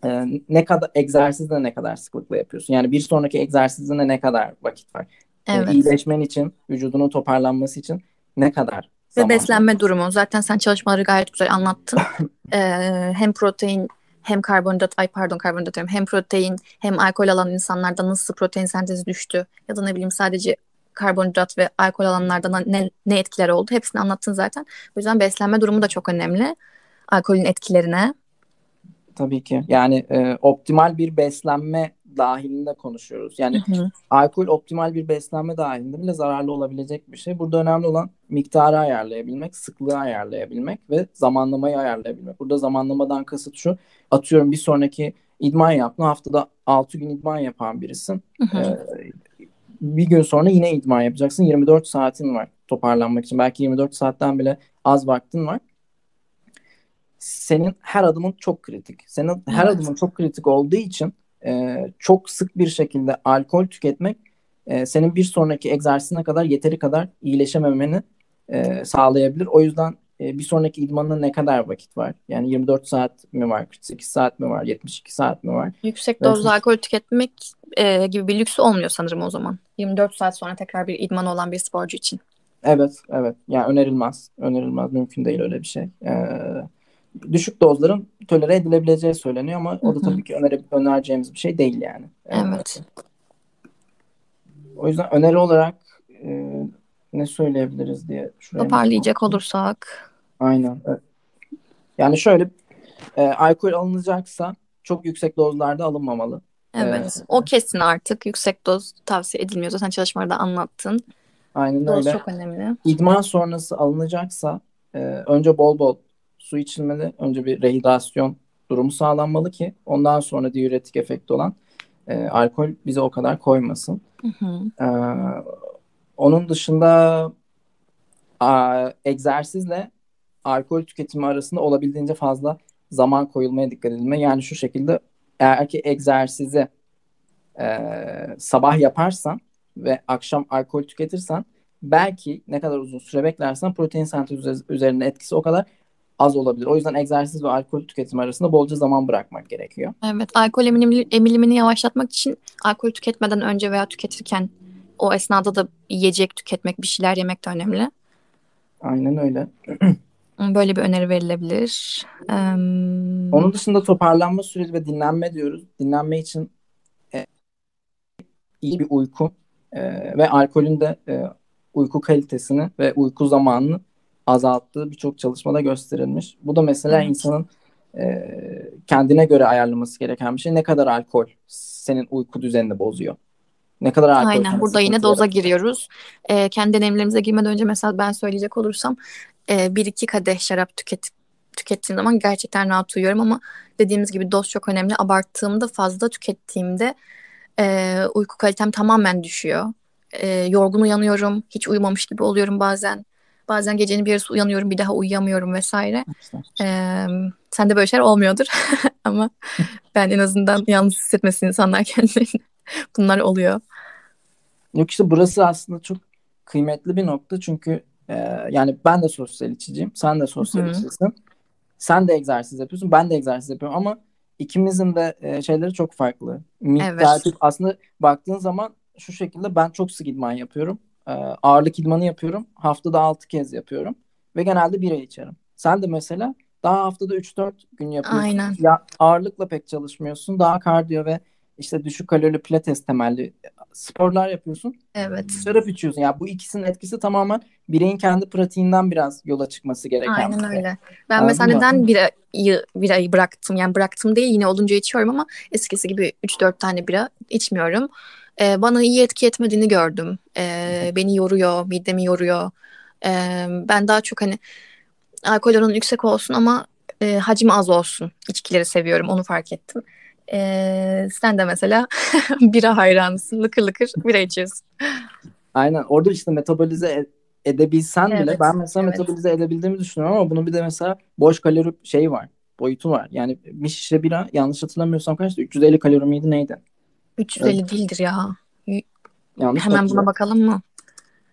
E, ne kadar egzersizde ne kadar sıklıkla yapıyorsun? Yani bir sonraki egzersizinde ne kadar vakit var? E, Evet. iyileşmen için, vücudunun toparlanması için ne kadar Ve beslenme durumu. Zaten sen çalışmaları gayet güzel anlattın. Ee, hem protein hem karbonhidrat, ay pardon karbonhidrat diyorum. Hem protein hem alkol alan insanlarda nasıl protein sentezi düştü ya da ne bileyim sadece karbonhidrat ve alkol alanlarda ne, ne etkiler oldu hepsini anlattın zaten. O yüzden beslenme durumu da çok önemli. Alkolün etkilerine. Tabii ki. Yani e, optimal bir beslenme dahilinde konuşuyoruz. Yani Hı hı. alkol optimal bir beslenme dahilinde bile zararlı olabilecek bir şey. Burada önemli olan miktarı ayarlayabilmek, sıklığı ayarlayabilmek ve zamanlamayı ayarlayabilmek. Burada zamanlamadan kasıt şu. Atıyorum bir sonraki idman yaptın. Haftada 6 gün idman yapan birisin. Hı hı. Ee, bir gün sonra yine idman yapacaksın. 24 saatin var toparlanmak için. Belki 24 saatten bile az vaktin var. Senin her adımın çok kritik. Senin her Evet. adımın çok kritik olduğu için e, çok sık bir şekilde alkol tüketmek e, senin bir sonraki egzersizine kadar yeteri kadar iyileşememeni e, sağlayabilir. O yüzden e, bir sonraki idmanına ne kadar vakit var? Yani 24 saat mi var, 48 saat mi var, 72 saat mi var? Yüksek dozda alkol tüketmek e, gibi bir lüks olmuyor sanırım o zaman. 24 saat sonra tekrar bir idman olan bir sporcu için. Evet, evet. Yani önerilmez. Önerilmez. Mümkün değil öyle bir şey. Ee, düşük dozların tolere edilebileceği söyleniyor ama o da tabii ki öneri, önereceğimiz bir şey değil yani. Evet. o yüzden öneri olarak e, ne söyleyebiliriz diye şuraya Toparlayacak olursak. Aynen. evet. Yani şöyle e, alkol alınacaksa çok yüksek dozlarda alınmamalı. Evet. Ee, O kesin artık. Yüksek doz tavsiye edilmiyor. Zaten çalışmalarda anlattın. aynen Doz öyle. çok önemli. İdman sonrası alınacaksa e, önce bol bol su içilmeli. Önce bir rehidrasyon durumu sağlanmalı ki ondan sonra diüretik efekti olan e, alkol bize o kadar koymasın. Hı hı. E, onun dışında a, egzersizle alkol tüketimi arasında olabildiğince fazla zaman koyulmaya dikkat edilme. Yani şu şekilde eğer ki egzersizi e, sabah yaparsan ve akşam alkol tüketirsen belki ne kadar uzun süre beklersen protein sentezi üze- üzerinde etkisi o kadar az olabilir. O yüzden egzersiz ve alkol tüketimi arasında bolca zaman bırakmak gerekiyor. Evet. Alkol emilim- emilimini yavaşlatmak için alkol tüketmeden önce veya tüketirken o esnada da yiyecek tüketmek, bir şeyler yemek de önemli. Aynen öyle. Böyle bir öneri verilebilir. Eee, Onun dışında toparlanma süreci ve dinlenme diyoruz. Dinlenme için e, iyi bir uyku e, ve alkolün de e, uyku kalitesini ve uyku zamanını azalttığı birçok çalışmada gösterilmiş. Bu da mesela evet. insanın e, kendine göre ayarlaması gereken bir şey. Ne kadar alkol senin uyku düzenini bozuyor? Ne kadar alkol Aynen burada yine doza giriyoruz. E, kendi deneyimlerimize girmeden önce mesela ben söyleyecek olursam e, bir iki kadeh şarap tüket tükettiğim zaman gerçekten rahat uyuyorum ama dediğimiz gibi doz çok önemli. Abarttığımda fazla tükettiğimde e, uyku kalitem tamamen düşüyor. E, yorgun uyanıyorum. Hiç uyumamış gibi oluyorum bazen. Bazen gecenin bir yarısı uyanıyorum bir daha uyuyamıyorum vesaire. Ee, sende böyle şeyler olmuyordur ama ben en azından yalnız hissetmesin insanlar kendilerini. Bunlar oluyor. Yok işte burası aslında çok kıymetli bir nokta çünkü e, yani ben de sosyal içiciyim. Sen de sosyal Hı-hı. içicisin. Sen de egzersiz yapıyorsun. Ben de egzersiz yapıyorum ama ikimizin de e, şeyleri çok farklı. Miktar evet. aslında baktığın zaman şu şekilde ben çok sık idman yapıyorum. E, ağırlık idmanı yapıyorum. Haftada 6 kez yapıyorum. Ve genelde bira içerim. Sen de mesela daha haftada 3-4 gün yapıyorsun. Aynen. Ya ağırlıkla pek çalışmıyorsun. Daha kardiyo ve işte düşük kalorili pilates temelli sporlar yapıyorsun. Evet. Şarap içiyorsun. Ya yani bu ikisinin etkisi tamamen bireyin kendi pratiğinden biraz yola çıkması gereken. Aynen şey. öyle. Ben Anladın mesela neden birayı, birayı bıraktım? Yani bıraktım değil yine olunca içiyorum ama eskisi gibi 3-4 tane bira içmiyorum. Ee, bana iyi etki etmediğini gördüm. Ee, beni yoruyor, midemi yoruyor. Ee, ben daha çok hani alkol oranı yüksek olsun ama e, hacmi az olsun. İçkileri seviyorum onu fark ettim. Ee, sen de mesela bira hayranısın. Lıkır lıkır bira içiyorsun. Aynen. Orada işte metabolize e, edebilsen evet, bile ben mesela evet. metabolize edebildiğimi düşünüyorum ama bunun bir de mesela boş kalori şey var. Boyutu var. Yani bir şişe bira yanlış hatırlamıyorsam kaçtı? 350 kalori miydi neydi? 350 evet. değildir ya. Yanlış Hemen buna bakalım mı?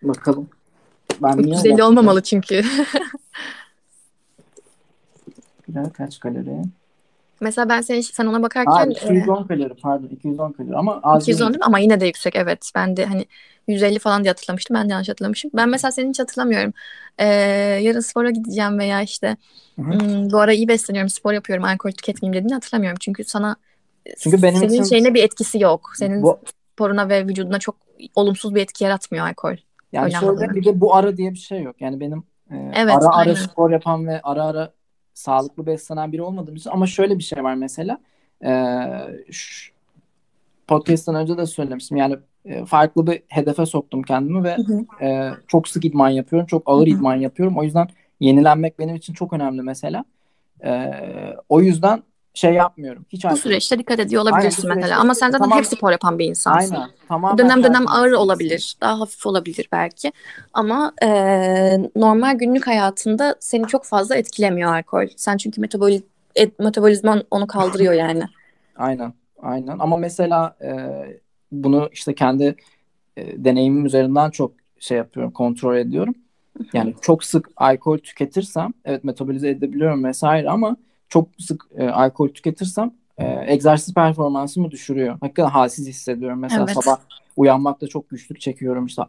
Bakalım. Ben 350 olmamalı çünkü. Bira kaç kalori? Mesela ben sen, sen ona bakarken... Ha, 210 e, kalori pardon 210 kalori ama az 210 değil mi? Ama yine de yüksek evet. Ben de hani 150 falan diye hatırlamıştım. Ben de yanlış hatırlamışım. Ben mesela seni hiç hatırlamıyorum. Ee, yarın spora gideceğim veya işte hmm, bu ara iyi besleniyorum, spor yapıyorum, alkol tüketmeyeyim dediğini hatırlamıyorum. Çünkü sana Çünkü benim senin için... şeyine bir etkisi yok. Senin bu... sporuna ve vücuduna çok olumsuz bir etki yaratmıyor alkol. Yani şöyle bir de bu ara diye bir şey yok. Yani benim e, evet, ara aynen. ara spor yapan ve ara ara sağlıklı beslenen biri olmadığım için ama şöyle bir şey var mesela. E, podcast'tan önce de söylemiştim. Yani e, farklı bir hedefe soktum kendimi ve hı hı. E, çok sık idman yapıyorum çok ağır hı hı. idman yapıyorum. O yüzden yenilenmek benim için çok önemli mesela. E, o yüzden şey yapmıyorum. Hiç bu süreçte dikkat ediyor olabilirsin Aynen, mesela. Ama sen zaten tamam, hep spor yapan bir insansın. Aynen. Tamam. Dönem dönem ağır olabilir. Daha hafif olabilir belki. Ama e, normal günlük hayatında seni çok fazla etkilemiyor alkol. Sen çünkü metaboli et, metabolizman onu kaldırıyor yani. Aynen. Aynen. Ama mesela e, bunu işte kendi e, deneyimim üzerinden çok şey yapıyorum, kontrol ediyorum. Yani çok sık alkol tüketirsem evet metabolize edebiliyorum vesaire ama çok sık e, alkol tüketirsem e, egzersiz performansımı düşürüyor. Hakikaten halsiz hissediyorum. Mesela evet. sabah uyanmakta çok güçlük çekiyorum. İşte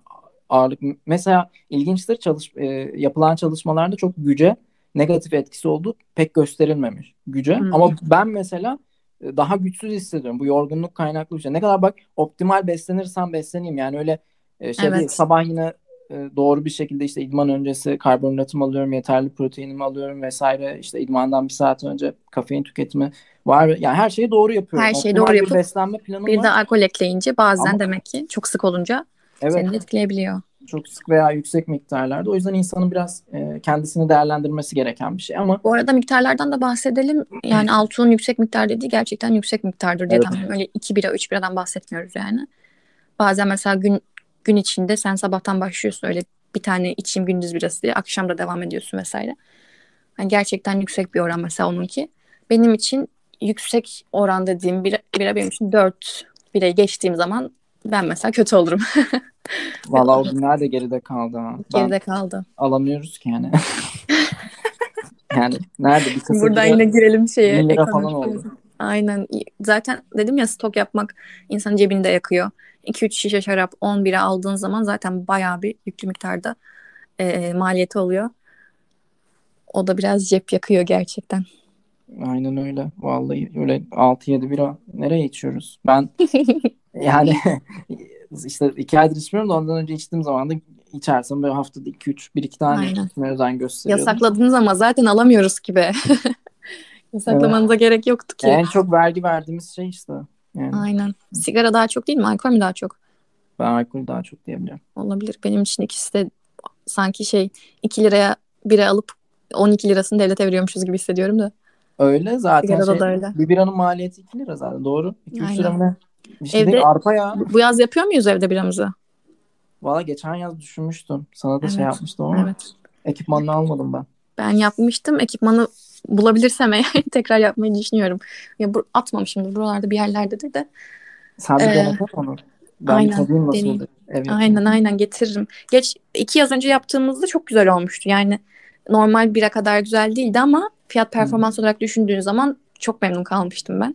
ağırlık. Mesela ilginçtir çalış, e, yapılan çalışmalarda çok güce negatif etkisi olduğu pek gösterilmemiş güce. Hmm. Ama ben mesela e, daha güçsüz hissediyorum. Bu yorgunluk kaynaklı bir şey. Ne kadar bak optimal beslenirsem besleneyim. Yani öyle e, şey evet. değil, sabah yine doğru bir şekilde işte idman öncesi karbonhidratımı alıyorum, yeterli proteinimi alıyorum vesaire. İşte idmandan bir saat önce kafein tüketimi var. Yani her şeyi doğru yapıyorum. Her şeyi doğru yapıp beslenme planım bir var. de alkol ekleyince bazen Ama, demek ki çok sık olunca evet, seni etkileyebiliyor. Çok sık veya yüksek miktarlarda. O yüzden insanın biraz e, kendisini değerlendirmesi gereken bir şey ama Bu arada miktarlardan da bahsedelim. Yani Altuğ'un yüksek miktar dediği gerçekten yüksek miktardır diye evet. tamam. Öyle 2 bira 3 biradan bahsetmiyoruz yani. Bazen mesela gün gün içinde sen sabahtan başlıyorsun öyle bir tane içeyim gündüz birası diye akşam da devam ediyorsun vesaire. Yani gerçekten yüksek bir oran mesela onunki. Benim için yüksek oran dediğim bira, bira benim için 4 birayı geçtiğim zaman ben mesela kötü olurum. Valla o günler de geride kaldı. Ha. Geride ben kaldı. Alamıyoruz ki yani. yani nerede bir kısa Buradan yine girelim şeye. lira falan oldu. Aynen. Zaten dedim ya stok yapmak insanın cebinde yakıyor. 2-3 şişe şarap 10 bira aldığın zaman zaten bayağı bir yüklü miktarda e, maliyeti oluyor. O da biraz cep yakıyor gerçekten. Aynen öyle. Vallahi öyle 6-7 bira nereye içiyoruz? Ben Yani işte iki aydır içmiyorum da ondan önce içtiğim zaman da içersem böyle haftada 2-3 bir iki tane Aynen. içmeye özen gösteriyordum. Yasakladınız ama zaten alamıyoruz ki be. Yasaklamanıza gerek yoktu ki. En çok vergi verdiğimiz şey işte. Yani Aynen. Sigara daha çok değil mi? Alkol mü daha çok? ben alkol daha çok diyebiliyorum. Olabilir. Benim için ikisi de sanki şey 2 liraya bira alıp 12 lirasını devlete veriyormuşuz gibi hissediyorum da. Öyle zaten Sigarada şey, da öyle. bir biranın maliyeti 2 lira zaten doğru. 2-3 lira mı? Bir şey Evde- değil arpa ya. Bu, yaz yapıyor muyuz evde biramızı? Valla geçen yaz düşünmüştüm. Sana da şey Evet. yapmıştım ama Evet. ekipmanını almadım ben. Ben yapmıştım. Ekipmanı bulabilirsem eğer tekrar yapmayı düşünüyorum. Ya bu, atmamışımdır buralarda bir yerlerdedir de. Sen bir Ee, denesene onu. Ben aynen, tadayım nasıl deneyeyim. oluyor. Ev yapımı. Aynen aynen getiririm. Geç iki yaz önce yaptığımızda çok güzel olmuştu. Yani normal bira kadar güzel değildi ama fiyat performans olarak düşündüğün zaman çok memnun kalmıştım ben.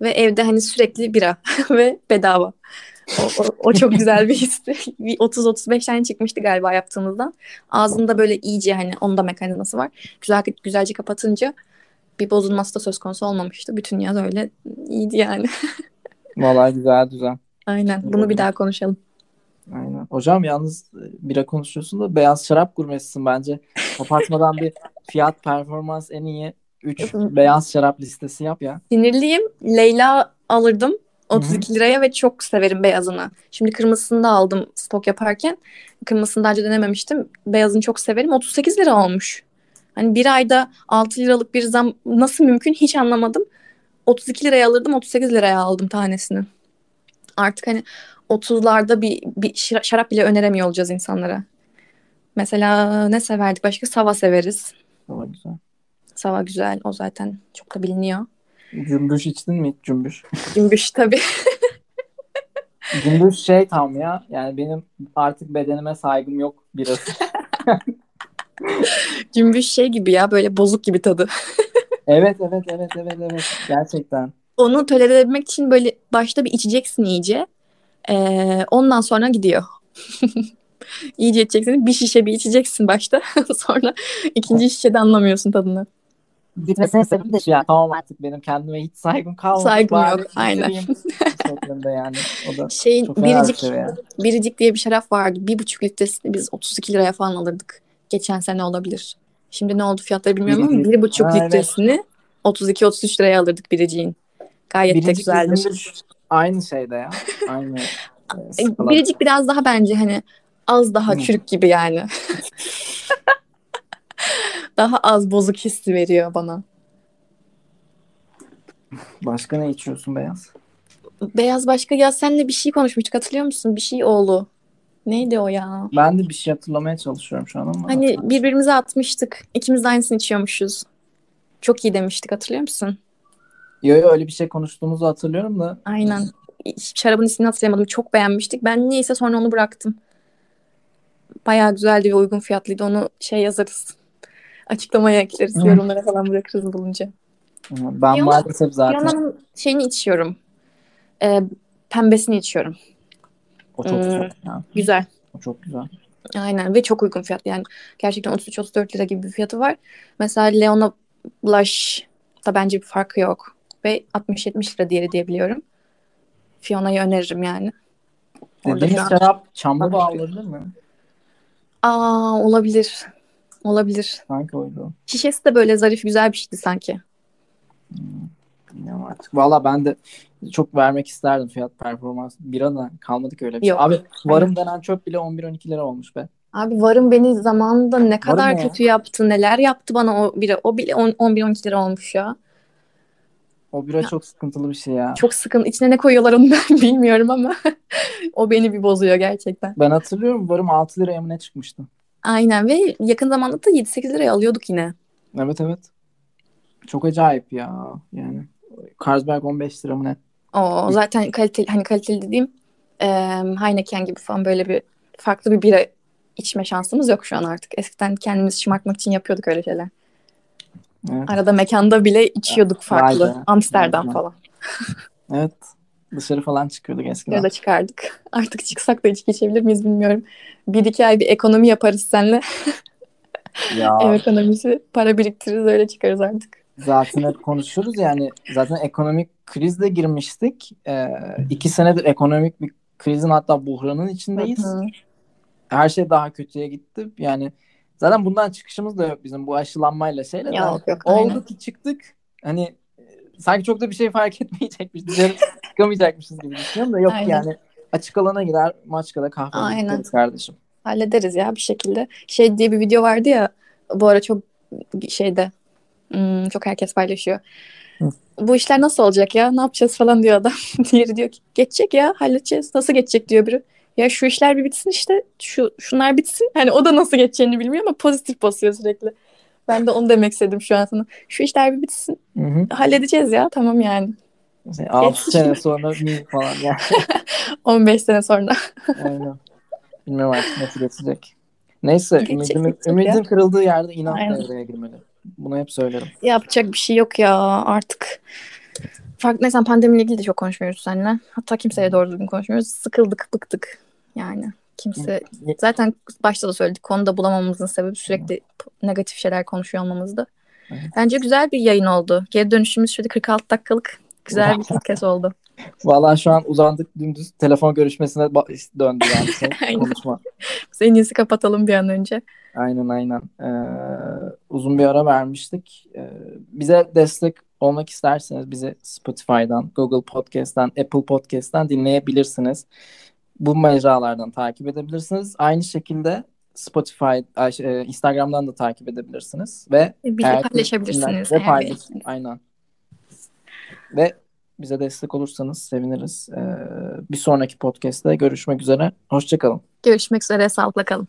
Ve evde hani sürekli bira ve bedava. O, o, o çok güzel bir histi. Bir 30-35 tane çıkmıştı galiba yaptığımızdan. Ağzında böyle iyice hani onda mekanizması var. Güzel güzelce kapatınca bir bozulması da söz konusu olmamıştı. Bütün yaz öyle iyiydi yani. Vallahi güzel düzen. Aynen. Bunu bir daha konuşalım. Aynen. Hocam yalnız bira konuşuyorsun da beyaz şarap gurmesisin bence. Kapatmadan bir fiyat performans en iyi 3 beyaz şarap listesi yap ya. Sinirliyim. Leyla alırdım 32 liraya ve çok severim beyazını. Şimdi kırmızısını da aldım stok yaparken. Kırmızısını daha önce denememiştim. Beyazını çok severim. 38 lira olmuş. Hani bir ayda 6 liralık bir zam nasıl mümkün hiç anlamadım. 32 liraya alırdım 38 liraya aldım tanesini. Artık hani 30'larda bir, bir şarap bile öneremiyor olacağız insanlara. Mesela ne severdik başka? Sava severiz. Valla güzel. Sava güzel. O zaten çok da biliniyor. Cümbüş içtin mi hiç cümbüş? Cümbüş tabii. Cümbüş şey tam ya. Yani benim artık bedenime saygım yok birası. Cümbüş şey gibi ya böyle bozuk gibi tadı. evet evet evet evet evet. Gerçekten. Onu tolere edebilmek için böyle başta bir içeceksin iyice. Ee, ondan sonra gidiyor. iyice içeceksin. Bir şişe bir içeceksin başta. sonra ikinci şişede anlamıyorsun tadını. Gitmesine sebep de şu ya. Tamam artık benim kendime hiç saygım kalmadı. Saygım Bari yok, aynen. şeklinde yani. O da Şeyin fena bir biricik, şey ya. biricik diye bir şarap vardı. Bir buçuk litresini biz 32 liraya falan alırdık. Geçen sene olabilir. Şimdi ne oldu fiyatları bilmiyorum ama Biricik. bir buçuk Ha, evet. litresini 32-33 liraya alırdık biriciğin. Gayet de Biricik güzeldir. cümbüş aynı şeyde ya. Aynı. e. Biricik biraz daha bence hani az daha çürük gibi yani. daha az bozuk hissi veriyor bana. Başka ne içiyorsun beyaz? Beyaz başka ya senle bir şey konuşmuştuk hatırlıyor musun? Bir şey oğlu. Neydi o ya? Ben de bir şey hatırlamaya çalışıyorum şu an ama. Hani birbirimize atmıştık. İkimiz de aynısını içiyormuşuz. Çok iyi demiştik hatırlıyor musun? Yo, yo, öyle bir şey konuştuğumuzu hatırlıyorum da. Aynen. Şarabın ismini hatırlayamadım. Çok beğenmiştik. Ben niyeyse sonra onu bıraktım. Bayağı güzeldi ve uygun fiyatlıydı. Onu şey yazarız. Açıklamaya ekleriz. Hı. Yorumlara falan bırakırız bulunca. Ben Piyano- maalesef zaten Piyanonun şeyini içiyorum. Ee, pembesini içiyorum. o çok Hmm. güzel. ya. Güzel. O çok güzel. Aynen ve çok uygun fiyat. Yani gerçekten 33-34 lira gibi bir fiyatı var. Mesela Leona Blush da bence bir farkı yok. Ve 60-70 lira diğeri diyebiliyorum. Fiona'yı öneririm yani. Dediğiniz şarap çamlı Tabii. bağlanır mı? Aa olabilir. Olabilir. Sanki oydu. Şişesi de böyle zarif güzel bir şeydi sanki. Bilmiyorum artık. Valla ben de çok vermek isterdim fiyat performans. Bira da kalmadı ki öyle bir şey. Yok. Abi varım denen çöp bile 11-12 lira olmuş be. Abi varım beni zamanında ne kadar ya? kötü yaptı, neler yaptı bana o biri. O bile 11-12 lira olmuş ya. O bira çok sıkıntılı bir şey ya. Çok sıkıntı. İçine ne koyuyorlar onu ben bilmiyorum ama o beni bir bozuyor gerçekten. Ben hatırlıyorum varım 6 liraya mı ne çıkmıştı? Aynen ve yakın zamanda da 7-8 liraya alıyorduk yine. Evet evet. Çok acayip ya. Yani Carlsberg 15 lira mı ne? O zaten kaliteli hani kaliteli dediğim e, Heineken gibi falan böyle bir farklı bir bira içme şansımız yok şu an artık. Eskiden kendimizi şımartmak için yapıyorduk öyle şeyler. Evet. Arada mekanda bile içiyorduk farklı. Vay be. Amsterdam Vay be. falan. Evet. Dışarı falan çıkıyorduk eskiden. Ya da çıkardık. Artık çıksak da içki içebilir miyiz bilmiyorum. Bir iki ay bir ekonomi yaparız seninle. Ya Ev ekonomisi. Para biriktiririz öyle çıkarız artık. zaten hep konuşuruz yani zaten ekonomik krizle girmiştik. Ee, iki senedir ekonomik bir krizin hatta buhranın içindeyiz. Hı hı. Her şey daha kötüye gitti. Yani zaten bundan çıkışımız da yok bizim bu aşılanmayla şeyle. Yok yok Oldu aynen. ki çıktık. Hani sanki çok da bir şey fark etmeyecekmiş. Dışarı çıkamayacakmışız gibi düşünüyorum da yok Aynen. yani. Açık alana gider Maçka'da kahve Aynen. kardeşim. Hallederiz ya bir şekilde. Şey diye bir video vardı ya bu ara çok şeyde hmm, çok herkes paylaşıyor. Hı. Bu işler nasıl olacak ya? Ne yapacağız falan diyor adam. Diğeri diyor ki geçecek ya halledeceğiz. Nasıl geçecek diyor biri. Ya şu işler bir bitsin işte. Şu şunlar bitsin. Hani o da nasıl geçeceğini bilmiyor ama pozitif basıyor sürekli. Ben de onu demek istedim şu an sana. Şu işler bir bitsin. Hı hı. Halledeceğiz ya. Tamam yani. 6 Geçsin. sene sonra falan yani. 15 sene sonra. Aynen. Bilmiyorum artık nasıl geçecek. Neyse Geçecek, ümidin, geçecek ümidin ya. kırıldığı yerde inat Aynen. devreye girmeli. Bunu hep söylerim. Yapacak bir şey yok ya artık. Farklı neyse pandemiyle ilgili de çok konuşmuyoruz seninle. Hatta kimseye doğru düzgün konuşmuyoruz. Sıkıldık, bıktık. Yani kimse zaten başta da söyledik konuda bulamamamızın sebebi sürekli negatif şeyler konuşuyor olmamızdı. Evet. Bence güzel bir yayın oldu. Geri dönüşümüz şöyle 46 dakikalık güzel bir podcast oldu. Vallahi şu an uzandık dümdüz telefon görüşmesine döndü yani şey, konuşma. Biz en iyisi kapatalım bir an önce. Aynen aynen. Ee, uzun bir ara vermiştik. Ee, bize destek olmak isterseniz bizi Spotify'dan, Google Podcast'tan, Apple Podcast'tan dinleyebilirsiniz. Bu mecralardan takip edebilirsiniz. Aynı şekilde Spotify, şey, e, Instagram'dan da takip edebilirsiniz ve Bir eğer paylaşabilirsiniz. Ve paylaş-. Aynen. Ve bize destek olursanız seviniriz. Ee, bir sonraki podcast'te görüşmek üzere. Hoşçakalın. Görüşmek üzere. Sağlıkla kalın.